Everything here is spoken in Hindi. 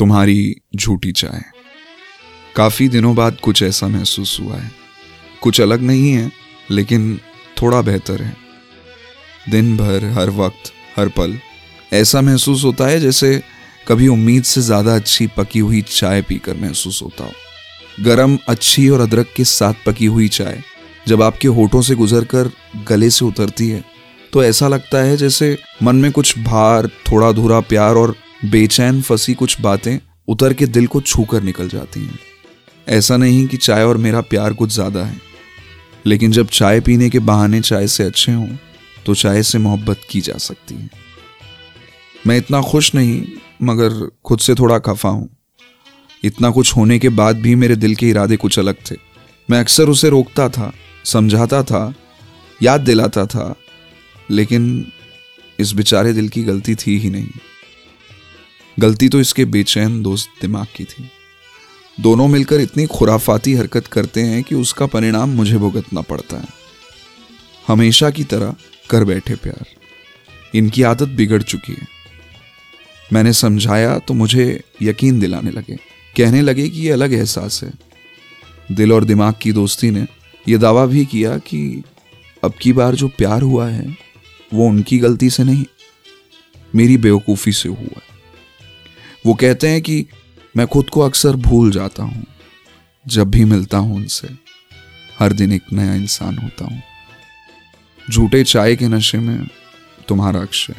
तुम्हारी झूठी चाय काफ़ी दिनों बाद कुछ ऐसा महसूस हुआ है। कुछ अलग नहीं है, लेकिन थोड़ा बेहतर है। दिन भर, हर वक्त, हर पल, ऐसा महसूस होता है जैसे कभी उम्मीद से ज़्यादा अच्छी पकी हुई चाय पीकर महसूस होता हो। गरम, अच्छी और अदरक के साथ पकी हुई चाय जब आपके होठों से गुजरकर गले से उतरती है तो ऐसा लगता है जैसे मन में कुछ भार, थोड़ा अधूरा प्यार और बेचैन, फंसी कुछ बातें उतर के दिल को छू कर निकल जाती हैं। ऐसा नहीं कि चाय और मेरा प्यार कुछ ज़्यादा है। लेकिन जब चाय पीने के बहाने चाय से अच्छे हों तो चाय से मोहब्बत की जा सकती है। मैं इतना खुश नहीं, मगर खुद से थोड़ा खफा हूँ। इतना कुछ होने के बाद भी मेरे दिल के इरादे कुछ अलग थे। मैं अक्सर उसे रोकता था, समझाता था, याद दिलाता था, लेकिन इस बेचारे दिल की गलती थी ही नहीं। गलती तो इसके बेचैन दोस्त दिमाग की थी। दोनों मिलकर इतनी खुराफाती हरकत करते हैं कि उसका परिणाम मुझे भुगतना पड़ता है। हमेशा की तरह कर बैठे प्यार। इनकी आदत बिगड़ चुकी है। मैंने समझाया तो मुझे यकीन दिलाने लगे। कहने लगे कि ये अलग एहसास है। दिल और दिमाग की दोस्ती ने यह दावा भी किया कि अब की बार जो प्यार हुआ है, वो उनकी गलती से नहीं, मेरी बेवकूफ़ी से हुआ वो कहते हैं कि मैं खुद को अक्सर भूल जाता हूँ, जब भी मिलता हूँ उनसे। हर दिन एक नया इंसान होता हूँ। झूठे चाय के नशे में तुम्हारा अक्षय।